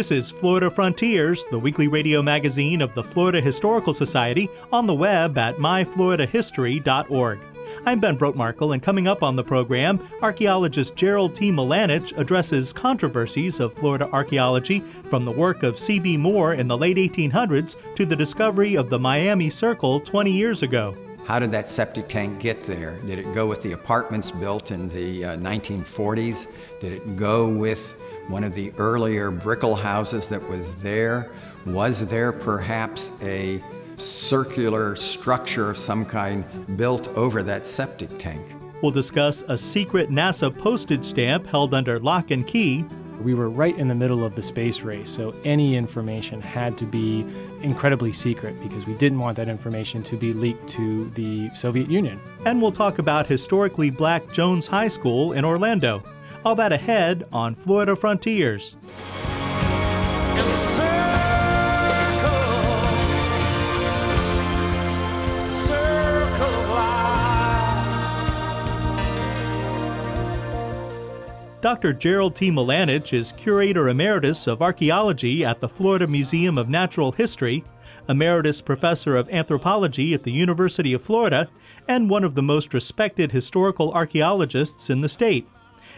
This is Florida Frontiers, the weekly radio magazine of the Florida Historical Society, on the web at myfloridahistory.org. I'm Ben Brotemarkle, and coming up on the program, archaeologist Gerald T. Milanich addresses controversies of Florida archaeology from the work of C.B. Moore in the late 1800s to the discovery of the Miami Circle 20 years ago. How did that septic tank get there? Did it go with the apartments built in the uh, 1940s? Did it go with one of the earlier Brickell houses that was there. Was there perhaps a circular structure of some kind built over that septic tank? We'll discuss a secret NASA postage stamp held under lock and key. We were right in the middle of the space race, so any information had to be incredibly secret because we didn't want that information to be leaked to the Soviet Union. And we'll talk about historically black Jones High School in Orlando. All that ahead on Florida Frontiers. Dr. Gerald T. Milanich is Curator Emeritus of Archaeology at the Florida Museum of Natural History, Emeritus Professor of Anthropology at the University of Florida, and one of the most respected historical archaeologists in the state.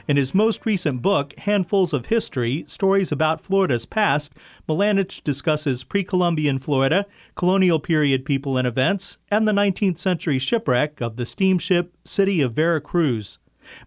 In his most recent book, Handfuls of History Stories About Florida's Past, Milanich discusses pre Columbian Florida, colonial period people and events, and the 19th century shipwreck of the steamship City of Vera Cruz.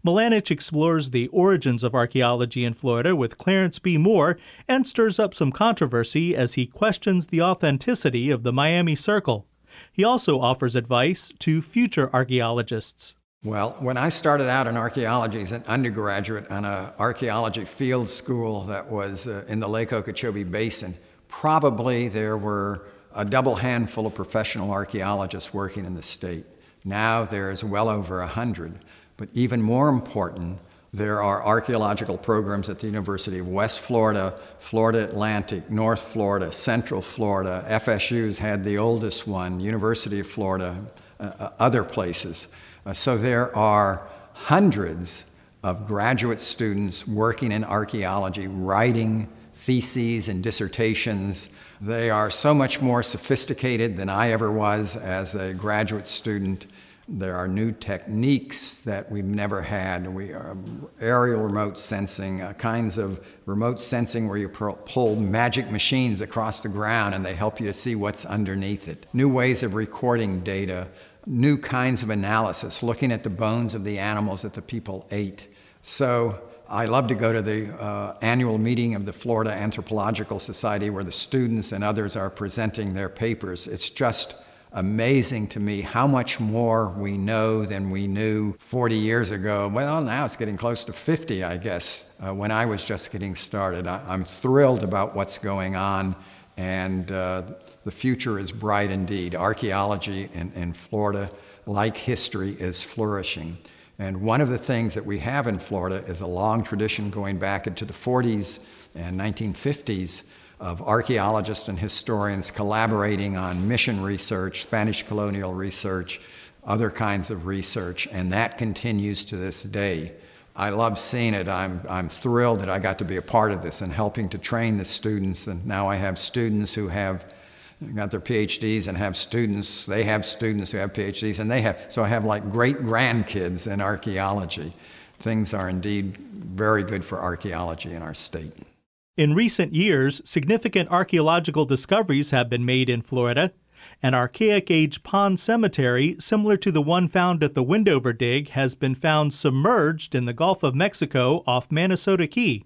Milanich explores the origins of archaeology in Florida with Clarence B. Moore and stirs up some controversy as he questions the authenticity of the Miami Circle. He also offers advice to future archaeologists. Well, when I started out in archaeology as an undergraduate on an archaeology field school that was uh, in the Lake Okeechobee Basin, probably there were a double handful of professional archaeologists working in the state. Now there's well over a hundred. But even more important, there are archaeological programs at the University of West Florida, Florida Atlantic, North Florida, Central Florida. FSU's had the oldest one, University of Florida, uh, uh other places. Uh, so there are hundreds of graduate students working in archaeology, writing theses and dissertations. They are so much more sophisticated than I ever was as a graduate student. There are new techniques that we've never had. We are aerial remote sensing, uh, kinds of remote sensing where you pull magic machines across the ground and they help you to see what's underneath it. New ways of recording data, new kinds of analysis, looking at the bones of the animals that the people ate. So I love to go to the uh, annual meeting of the Florida Anthropological Society where the students and others are presenting their papers. It's just amazing to me how much more we know than we knew 40 years ago. Well, now it's getting close to 50, I guess, uh, when I was just getting started. I, am thrilled about what's going on, and uh, the future is bright indeed. Archaeology in, in Florida, like history, is flourishing. And one of the things that we have in Florida is a long tradition going back into the 40s and 1950s of archaeologists and historians collaborating on mission research, Spanish colonial research, other kinds of research, and that continues to this day. I love seeing it. I'm, I'm thrilled that I got to be a part of this and helping to train the students. And now I have students who have got their PhDs and have students, they have students who have PhDs, and they have, so I have like great grandkids in archaeology. Things are indeed very good for archaeology in our state. In recent years, significant archaeological discoveries have been made in Florida. An archaic age pond cemetery, similar to the one found at the Windover Dig, has been found submerged in the Gulf of Mexico off Manasota Key.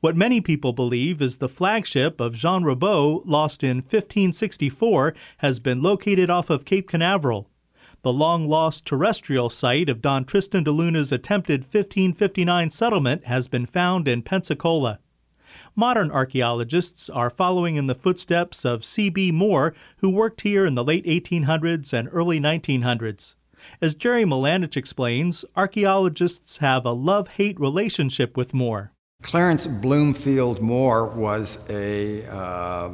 What many people believe is the flagship of Jean Ribault, lost in 1564, has been located off of Cape Canaveral. The long lost terrestrial site of Don Tristan de Luna's attempted 1559 settlement has been found in Pensacola. Modern archaeologists are following in the footsteps of C.B. Moore, who worked here in the late 1800s and early 1900s. As Jerry Milanich explains, archaeologists have a love hate relationship with Moore. Clarence Bloomfield Moore was a, uh,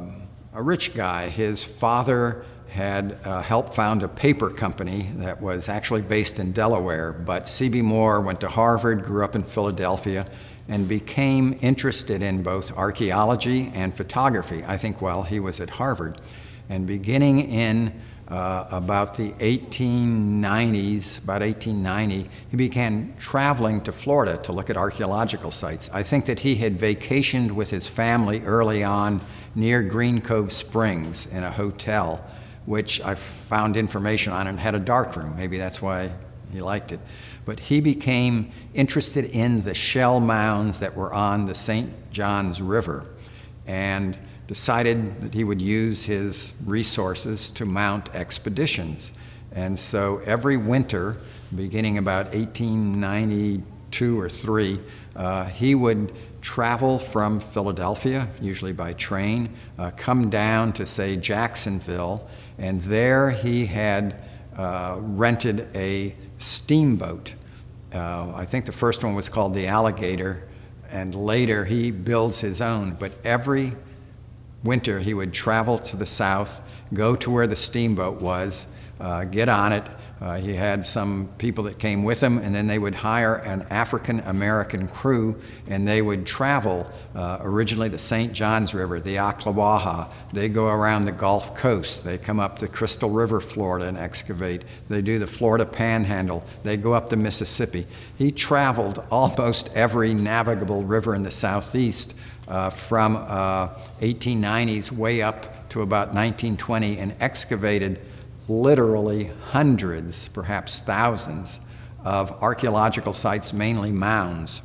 a rich guy. His father had uh, helped found a paper company that was actually based in Delaware, but C.B. Moore went to Harvard, grew up in Philadelphia, and became interested in both archaeology and photography, I think, while he was at Harvard. And beginning in uh, about the 1890s, about 1890, he began traveling to Florida to look at archaeological sites. I think that he had vacationed with his family early on near Green Cove Springs in a hotel which I found information on and had a darkroom. Maybe that's why he liked it. But he became interested in the shell mounds that were on the St. Johns River and decided that he would use his resources to mount expeditions. And so every winter, beginning about 1892 or 3, uh, he would travel from Philadelphia, usually by train, uh, come down to, say, Jacksonville, and there he had uh, rented a steamboat. Uh, I think the first one was called the Alligator, and later he builds his own. But every winter he would travel to the south, go to where the steamboat was, uh, get on it, uh, he had some people that came with him, and then they would hire an African American crew, and they would travel uh, originally the St. Johns River, the Ocklawaha. They go around the Gulf Coast. They come up to Crystal River, Florida, and excavate. They do the Florida Panhandle. They go up the Mississippi. He traveled almost every navigable river in the southeast uh, from 1890s uh, way up to about 1920 and excavated literally hundreds, perhaps thousands, of archaeological sites, mainly mounds.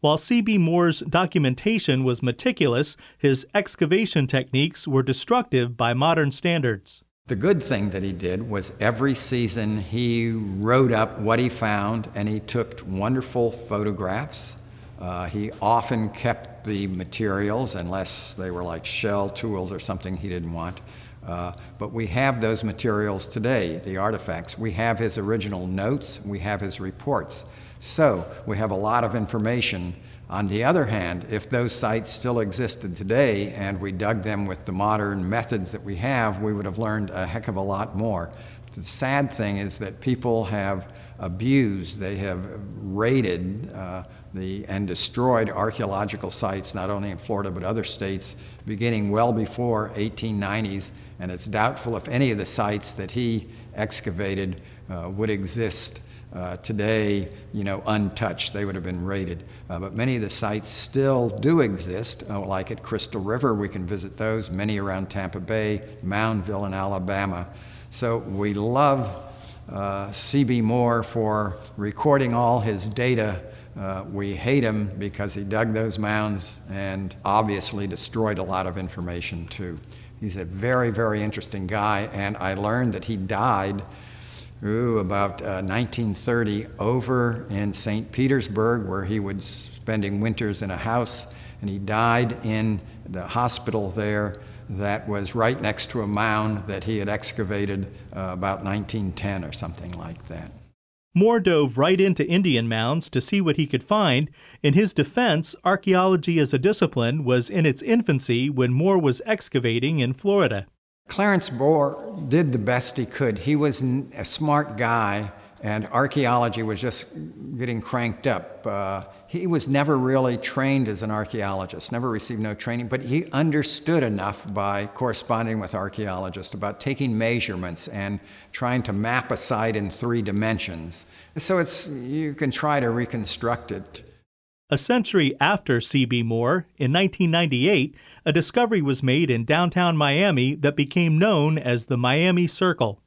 While C.B. Moore's documentation was meticulous, his excavation techniques were destructive by modern standards. The good thing that he did was every season he wrote up what he found and he took wonderful photographs. Uh, he often kept the materials, unless they were like shell tools or something he didn't want. Uh, but we have those materials today, the artifacts. We have his original notes, we have his reports. So we have a lot of information. On the other hand, if those sites still existed today and we dug them with the modern methods that we have, we would have learned a heck of a lot more. The sad thing is that people have abused, they have raided uh, the, and destroyed archaeological sites, not only in Florida but other states, beginning well before 1890s and it's doubtful if any of the sites that he excavated uh, would exist uh, today, you know, untouched. They would have been raided. Uh, but many of the sites still do exist, uh, like at Crystal River, we can visit those, many around Tampa Bay, Moundville in Alabama. So we love uh, C.B. Moore for recording all his data. Uh, we hate him because he dug those mounds and obviously destroyed a lot of information too. He's a very, very interesting guy, and I learned that he died ooh, about uh, 1930 over in St. Petersburg, where he was spending winters in a house, and he died in the hospital there that was right next to a mound that he had excavated uh, about 1910 or something like that. Moore dove right into Indian mounds to see what he could find. In his defense, archaeology as a discipline was in its infancy when Moore was excavating in Florida. Clarence Moore did the best he could. He was a smart guy, and archaeology was just getting cranked up. Uh, he was never really trained as an archaeologist, never received no training, but he understood enough by corresponding with archaeologists about taking measurements and trying to map a site in three dimensions. So it's you can try to reconstruct it. A century after C.B. Moore, in 1998, a discovery was made in downtown Miami that became known as the Miami Circle.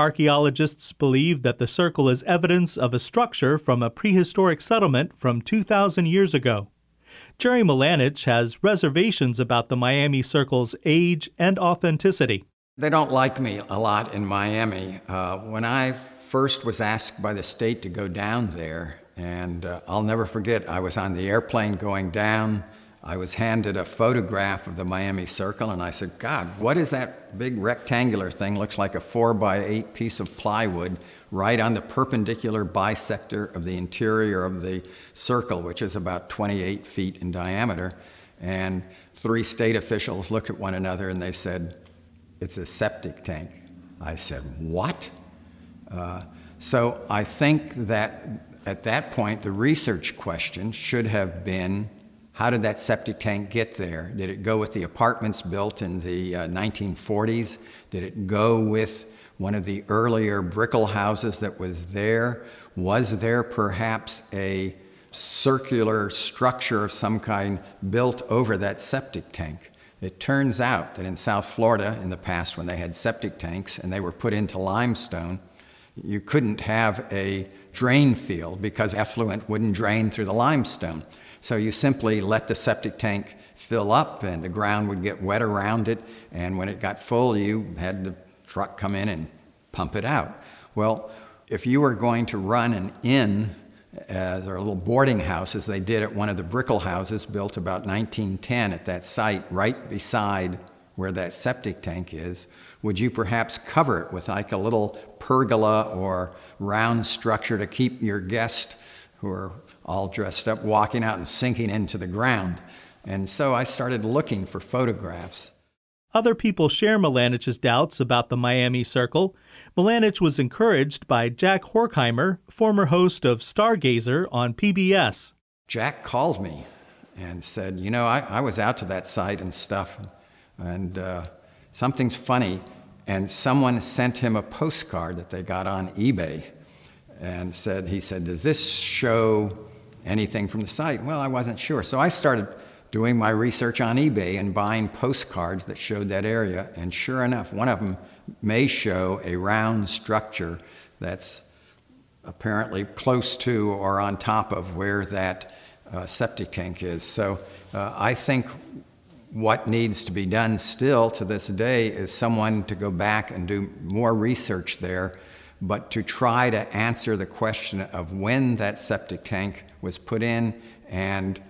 Archaeologists believe that the circle is evidence of a structure from a prehistoric settlement from 2,000 years ago. Jerry Milanich has reservations about the Miami Circle's age and authenticity. They don't like me a lot in Miami. Uh, when I first was asked by the state to go down there, and uh, I'll never forget, I was on the airplane going down I was handed a photograph of the Miami Circle, and I said, God, what is that big rectangular thing? Looks like a four by eight piece of plywood right on the perpendicular bisector of the interior of the circle, which is about 28 feet in diameter. And three state officials looked at one another and they said, It's a septic tank. I said, What? Uh, so I think that at that point, the research question should have been how did that septic tank get there? Did it go with the apartments built in the uh, 1940s? Did it go with one of the earlier Brickell houses that was there? Was there perhaps a circular structure of some kind built over that septic tank? It turns out that in South Florida, in the past, when they had septic tanks and they were put into limestone, you couldn't have a drain field because effluent wouldn't drain through the limestone. So you simply let the septic tank fill up and the ground would get wet around it. And when it got full, you had the truck come in and pump it out. Well, if you were going to run an inn, uh, there are little boarding house, as they did at one of the Brickell houses built about 1910 at that site, right beside where that septic tank is. Would you perhaps cover it with like a little pergola or round structure to keep your guest, who are all dressed up, walking out and sinking into the ground. And so I started looking for photographs. Other people share Milanich's doubts about the Miami Circle. Milanich was encouraged by Jack Horkheimer, former host of Stargazer on PBS. Jack called me and said, You know, I, I was out to that site and stuff, and uh, something's funny. And someone sent him a postcard that they got on eBay and said, He said, Does this show anything from the site? Well, I wasn't sure. So I started doing my research on eBay and buying postcards that showed that area. And sure enough, one of them may show a round structure that's apparently close to or on top of where that uh, septic tank is. So uh, I think what needs to be done still to this day is someone to go back and do more research there but to try to answer the question of when that septic tank was put in and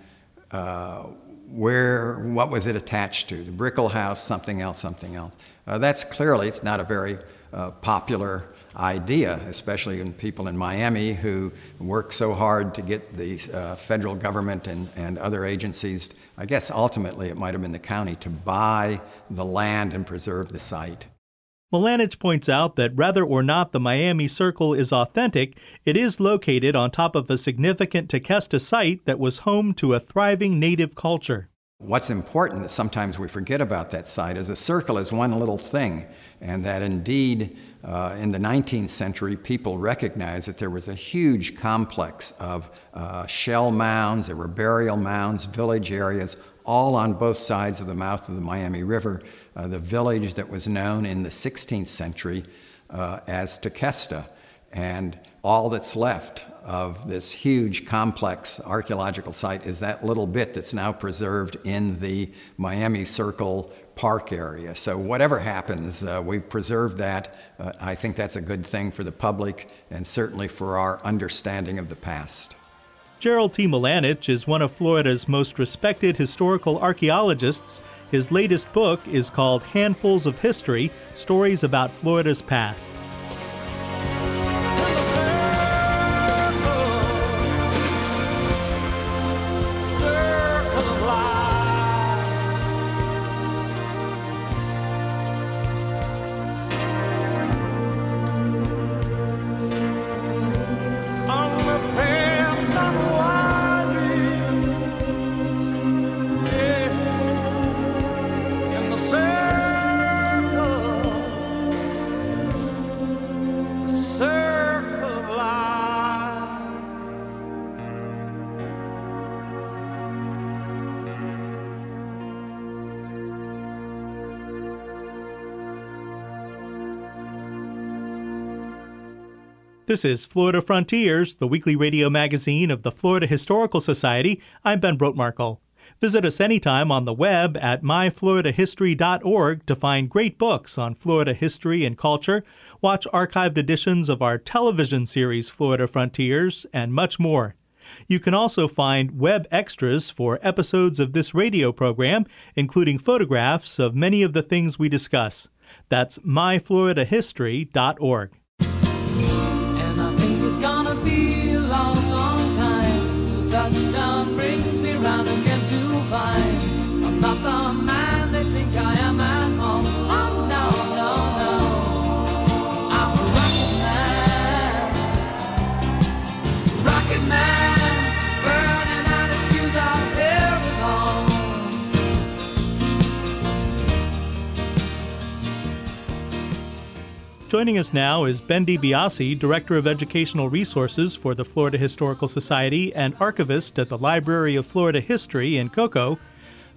uh, where, what was it attached to? The Brickell House, something else, something else. Uh, that's clearly, it's not a very uh, popular idea, especially in people in Miami who work so hard to get the uh, federal government and, and other agencies, I guess ultimately it might have been the county, to buy the land and preserve the site. Milanich points out that whether or not the Miami Circle is authentic, it is located on top of a significant Tequesta site that was home to a thriving native culture. What's important, sometimes we forget about that site, is a circle is one little thing, and that indeed uh, in the 19th century people recognized that there was a huge complex of uh, shell mounds, there were burial mounds, village areas, all on both sides of the mouth of the Miami River, uh, the village that was known in the 16th century uh, as Tequesta. And all that's left of this huge, complex archaeological site is that little bit that's now preserved in the Miami Circle Park area. So, whatever happens, uh, we've preserved that. Uh, I think that's a good thing for the public and certainly for our understanding of the past. Gerald T. Milanich is one of Florida's most respected historical archaeologists. His latest book is called Handfuls of History Stories About Florida's Past. This is Florida Frontiers, the weekly radio magazine of the Florida Historical Society. I'm Ben Brotemarkle. Visit us anytime on the web at myfloridahistory.org to find great books on Florida history and culture, watch archived editions of our television series Florida Frontiers, and much more. You can also find web extras for episodes of this radio program, including photographs of many of the things we discuss. That's myfloridahistory.org. And I Joining us now is Ben DiBiase, Director of Educational Resources for the Florida Historical Society and archivist at the Library of Florida History in Cocoa.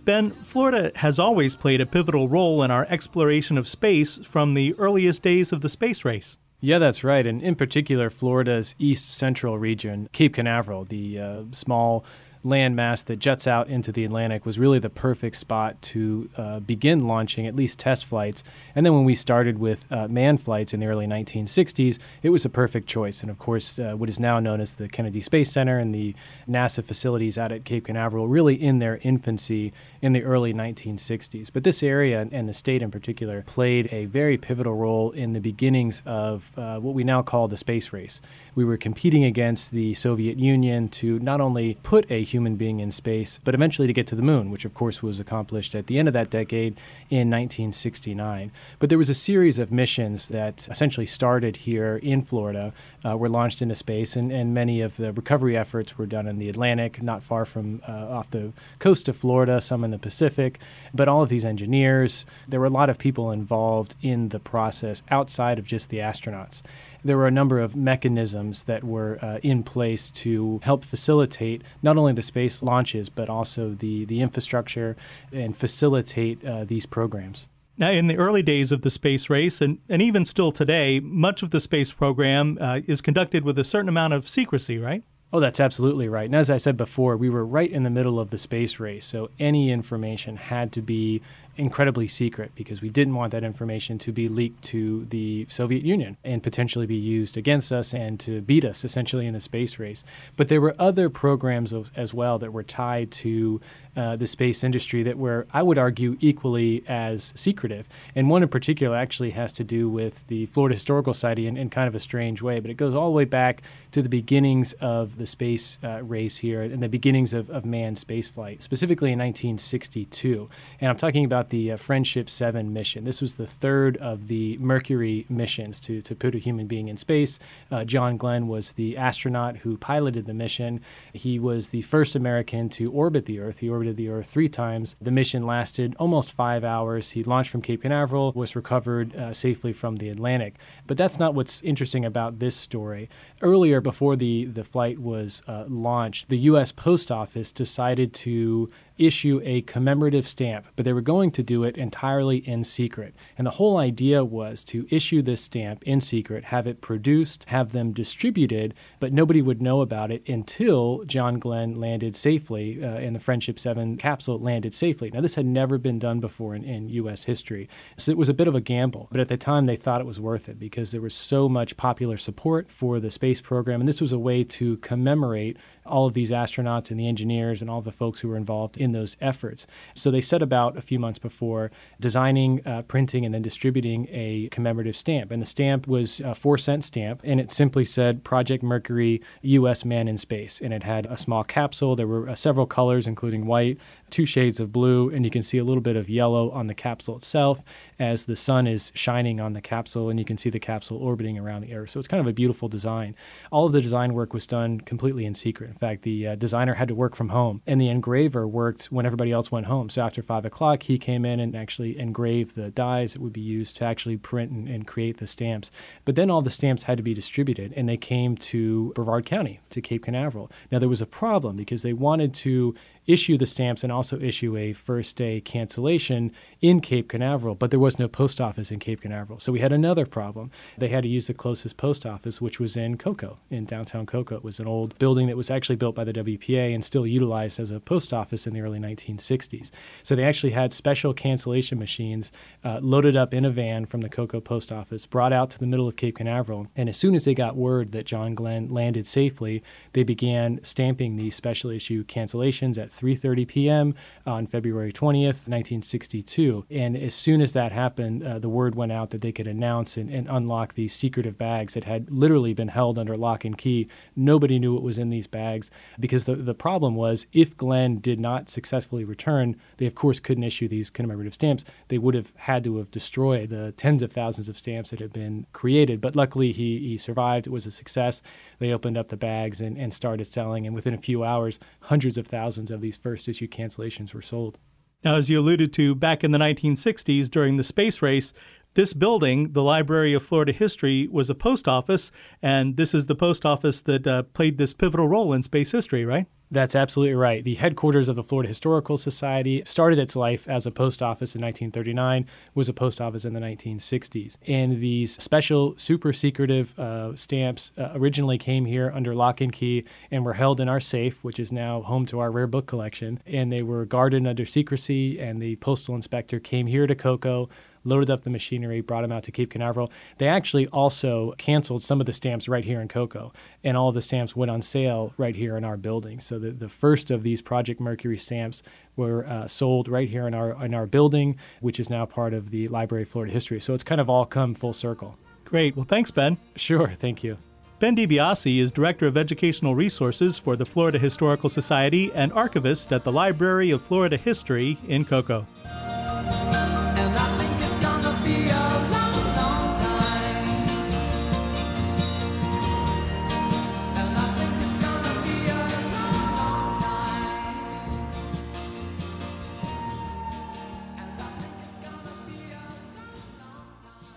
Ben, Florida has always played a pivotal role in our exploration of space from the earliest days of the space race. Yeah, that's right. And in particular, Florida's east central region, Cape Canaveral, the uh, small landmass that juts out into the Atlantic, was really the perfect spot to uh, begin launching at least test flights. And then when we started with uh, manned flights in the early 1960s, it was a perfect choice. And of course, uh, what is now known as the Kennedy Space Center and the NASA facilities out at Cape Canaveral, really in their infancy in the early 1960s. But this area and the state in particular played a very pivotal role in the beginnings of uh, what we now call the space race. We were competing against the Soviet Union to not only put a human being in space, but eventually to get to the moon, which of course was accomplished at the end of that decade in 1969. But there was a series of missions that essentially started here in Florida, uh, were launched into space, and, and many of the recovery efforts were done in the Atlantic, not far from uh, off the coast of Florida, some in the Pacific. But all of these engineers, there were a lot of people involved in the process outside of just the astronauts there were a number of mechanisms that were uh, in place to help facilitate not only the space launches, but also the, the infrastructure and facilitate uh, these programs. Now, in the early days of the space race, and, and even still today, much of the space program uh, is conducted with a certain amount of secrecy, right? Oh, that's absolutely right. And as I said before, we were right in the middle of the space race, so any information had to be incredibly secret because we didn't want that information to be leaked to the Soviet Union and potentially be used against us and to beat us essentially in the space race. But there were other programs as well that were tied to uh, the space industry that were, I would argue, equally as secretive. And one in particular actually has to do with the Florida Historical Society in, in kind of a strange way, but it goes all the way back to the beginnings of the space uh, race here and the beginnings of, of manned spaceflight, specifically in 1962. And I'm talking about the uh, Friendship 7 mission. This was the third of the Mercury missions to, to put a human being in space. Uh, John Glenn was the astronaut who piloted the mission. He was the first American to orbit the Earth. He orbited the Earth three times. The mission lasted almost five hours. He launched from Cape Canaveral, was recovered uh, safely from the Atlantic. But that's not what's interesting about this story. Earlier, before the, the flight was uh, launched, the U.S. Post Office decided to issue a commemorative stamp, but they were going to do it entirely in secret. And the whole idea was to issue this stamp in secret, have it produced, have them distributed, but nobody would know about it until John Glenn landed safely uh, in the Friendship 7 capsule landed safely. Now, this had never been done before in, in U.S. history, so it was a bit of a gamble. But at the time, they thought it was worth it because there was so much popular support for the space program, and this was a way to commemorate all of these astronauts and the engineers and all the folks who were involved in those efforts. So they set about a few months before designing, uh, printing, and then distributing a commemorative stamp. And the stamp was a four cent stamp, and it simply said Project Mercury, U.S. Man in Space. And it had a small capsule. There were uh, several colors, including white, two shades of blue, and you can see a little bit of yellow on the capsule itself as the sun is shining on the capsule, and you can see the capsule orbiting around the Earth. So it's kind of a beautiful design. All of the design work was done completely in secret. In fact, the uh, designer had to work from home, and the engraver worked when everybody else went home. So after five o'clock, he came in and actually engraved the dies that would be used to actually print and, and create the stamps. But then all the stamps had to be distributed, and they came to Brevard County, to Cape Canaveral. Now, there was a problem because they wanted to issue the stamps and also issue a first day cancellation in Cape Canaveral, but there was no post office in Cape Canaveral. So we had another problem. They had to use the closest post office, which was in Cocoa, in downtown Cocoa. It was an old building that was actually built by the WPA and still utilized as a post office in the early 1960s. So they actually had special cancellation machines uh, loaded up in a van from the Cocoa post office, brought out to the middle of Cape Canaveral. And as soon as they got word that John Glenn landed safely, they began stamping these special issue cancellations at 3:30 p.m. on February 20th, 1962. And as soon as that happened, uh, the word went out that they could announce and, and unlock these secretive bags that had literally been held under lock and key. Nobody knew what was in these bags because the, the problem was if Glenn did not successfully return, they of course couldn't issue these commemorative stamps. They would have had to have destroyed the tens of thousands of stamps that had been created. But luckily, he, he survived. It was a success. They opened up the bags and, and started selling. And within a few hours, hundreds of thousands of these first issue cancellations were sold. Now, as you alluded to back in the 1960s during the space race, this building, the Library of Florida History, was a post office, and this is the post office that uh, played this pivotal role in space history, right? That's absolutely right. The headquarters of the Florida Historical Society started its life as a post office in 1939, was a post office in the 1960s. And these special, super secretive uh, stamps uh, originally came here under lock and key and were held in our safe, which is now home to our rare book collection. And they were guarded under secrecy, and the postal inspector came here to Cocoa loaded up the machinery, brought them out to Cape Canaveral. They actually also canceled some of the stamps right here in Cocoa, and all the stamps went on sale right here in our building. So the, the first of these Project Mercury stamps were uh, sold right here in our in our building, which is now part of the Library of Florida History. So it's kind of all come full circle. Great. Well, thanks, Ben. Sure. Thank you. Ben DiBiase is Director of Educational Resources for the Florida Historical Society and archivist at the Library of Florida History in Cocoa.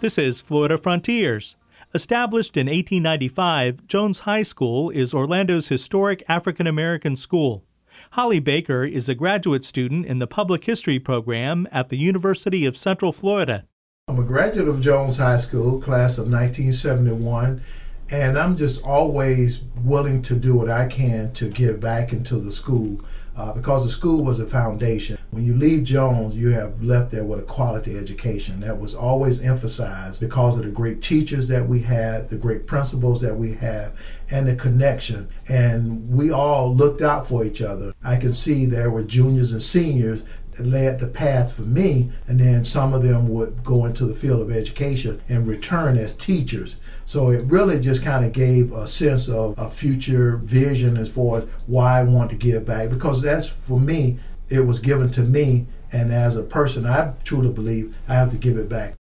This is Florida Frontiers. Established in 1895, Jones High School is Orlando's historic African American school. Holly Baker is a graduate student in the Public History program at the University of Central Florida. I'm a graduate of Jones High School, class of 1971, and I'm just always willing to do what I can to give back into the school uh, because the school was a foundation. When you leave Jones, you have left there with a quality education that was always emphasized because of the great teachers that we had, the great principals that we have, and the connection. And we all looked out for each other. I can see there were juniors and seniors led the path for me, and then some of them would go into the field of education and return as teachers. So it really just kind of gave a sense of a future vision as far as why I want to give back because that's for me, it was given to me, and as a person, I truly believe I have to give it back.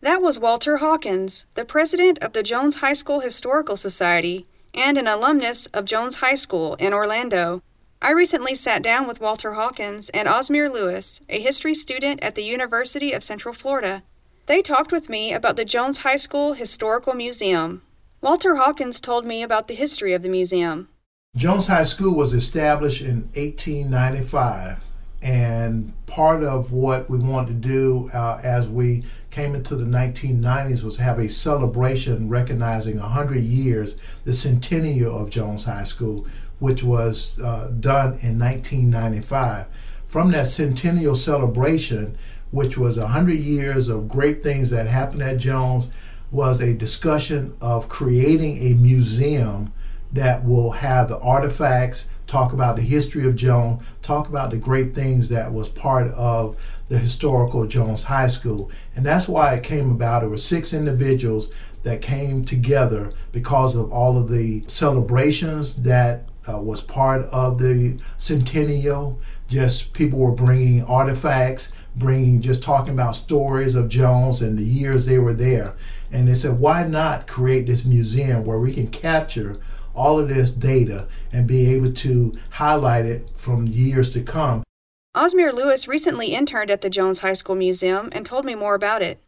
That was Walter Hawkins, the president of the Jones High School Historical Society and an alumnus of Jones High School in Orlando. I recently sat down with Walter Hawkins and Osmir Lewis, a history student at the University of Central Florida. They talked with me about the Jones High School Historical Museum. Walter Hawkins told me about the history of the museum. Jones High School was established in 1895, and part of what we wanted to do uh, as we came into the 1990s was have a celebration recognizing 100 years, the centennial of Jones High School, which was uh, done in 1995. From that centennial celebration, which was 100 years of great things that happened at Jones, was a discussion of creating a museum that will have the artifacts, talk about the history of Jones, talk about the great things that was part of the historical Jones High School. And that's why it came about. There were six individuals that came together because of all of the celebrations that uh, was part of the centennial. Just people were bringing artifacts, bringing just talking about stories of Jones and the years they were there. And they said, why not create this museum where we can capture all of this data and be able to highlight it from years to come. Osmir Lewis recently interned at the Jones High School Museum and told me more about it.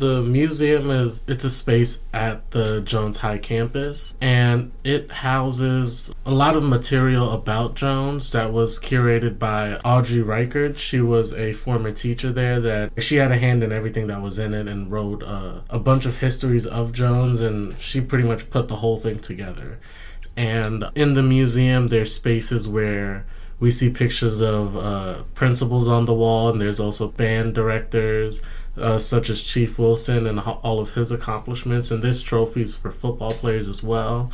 The museum is it's a space at the Jones High campus and it houses a lot of material about Jones that was curated by Audrey Reichert. She was a former teacher there that she had a hand in everything that was in it and wrote uh, a bunch of histories of Jones and she pretty much put the whole thing together. And in the museum there's spaces where we see pictures of uh, principals on the wall, and there's also band directors, uh, such as Chief Wilson and all of his accomplishments. And there's trophies for football players as well.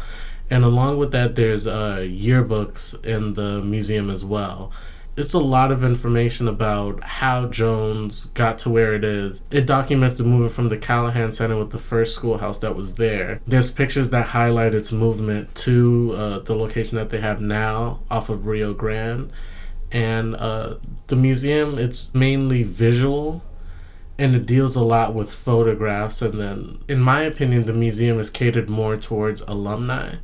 And along with that, there's uh, yearbooks in the museum as well it's a lot of information about how Jones got to where it is. It documents the movement from the Callahan Center with the first schoolhouse that was there. There's pictures that highlight its movement to uh, the location that they have now off of Rio Grande. And uh, the museum, it's mainly visual and it deals a lot with photographs. And then, in my opinion, the museum is catered more towards alumni.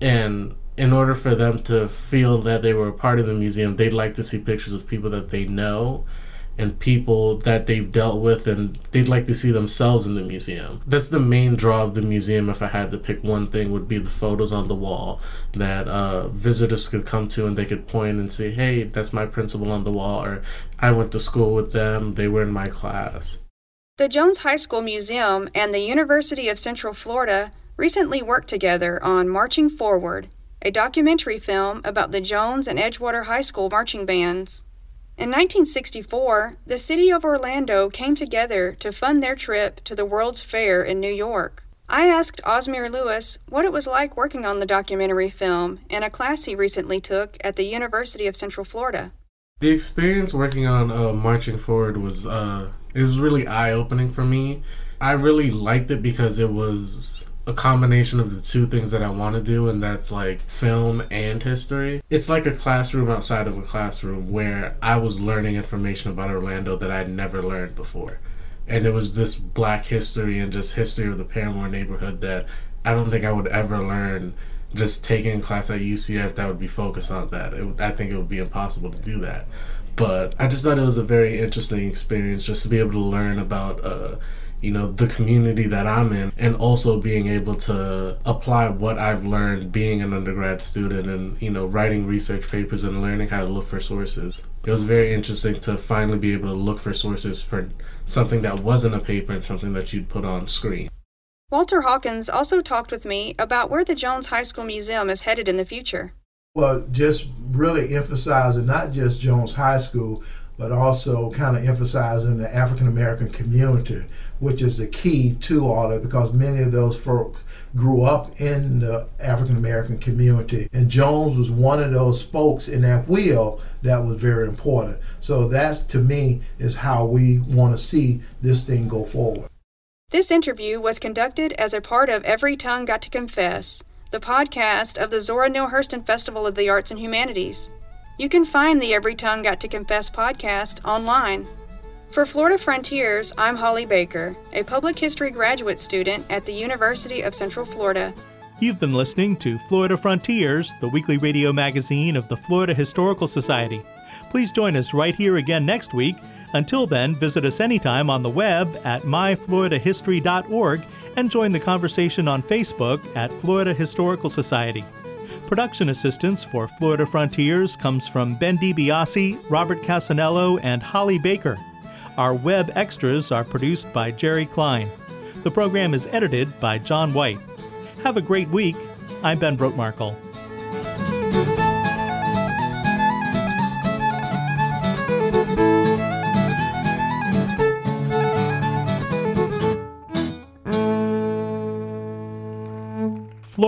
And in order for them to feel that they were a part of the museum, they'd like to see pictures of people that they know and people that they've dealt with, and they'd like to see themselves in the museum. That's the main draw of the museum. If I had to pick one thing, would be the photos on the wall that uh, visitors could come to and they could point and say, "Hey, that's my principal on the wall," or "I went to school with them. They were in my class." The Jones High School Museum and the University of Central Florida recently worked together on Marching Forward a documentary film about the Jones and Edgewater High School marching bands. In 1964, the city of Orlando came together to fund their trip to the World's Fair in New York. I asked Osmir Lewis what it was like working on the documentary film in a class he recently took at the University of Central Florida. The experience working on uh, Marching Forward was uh, was really eye opening for me. I really liked it because it was a combination of the two things that I want to do, and that's like film and history. It's like a classroom outside of a classroom where I was learning information about Orlando that I'd never learned before. And it was this black history and just history of the Paramore neighborhood that I don't think I would ever learn just taking class at UCF that would be focused on that. It, I think it would be impossible to do that. But I just thought it was a very interesting experience just to be able to learn about. Uh, you know the community that I'm in and also being able to apply what I've learned being an undergrad student and you know writing research papers and learning how to look for sources. It was very interesting to finally be able to look for sources for something that wasn't a paper and something that you'd put on screen. Walter Hawkins also talked with me about where the Jones High School Museum is headed in the future. Well, just really emphasizing not just Jones High School, but also kind of emphasizing the African American community, which is the key to all of it because many of those folks grew up in the African American community. And Jones was one of those spokes in that wheel that was very important. So that's to me is how we want to see this thing go forward. This interview was conducted as a part of Every Tongue Got to Confess, the podcast of the Zora Neale Hurston Festival of the Arts and Humanities. You can find the Every Tongue Got to Confess podcast online. For Florida Frontiers, I'm Holly Baker, a public history graduate student at the University of Central Florida. You've been listening to Florida Frontiers, the weekly radio magazine of the Florida Historical Society. Please join us right here again next week. Until then, visit us anytime on the web at myfloridahistory.org and join the conversation on Facebook at Florida Historical Society. Production assistance for Florida Frontiers comes from Ben DiBiase, Robert Cassanello, and Holly Baker. Our web extras are produced by Jerry Klein. The program is edited by John White. Have a great week. I'm Ben Brotemarkle.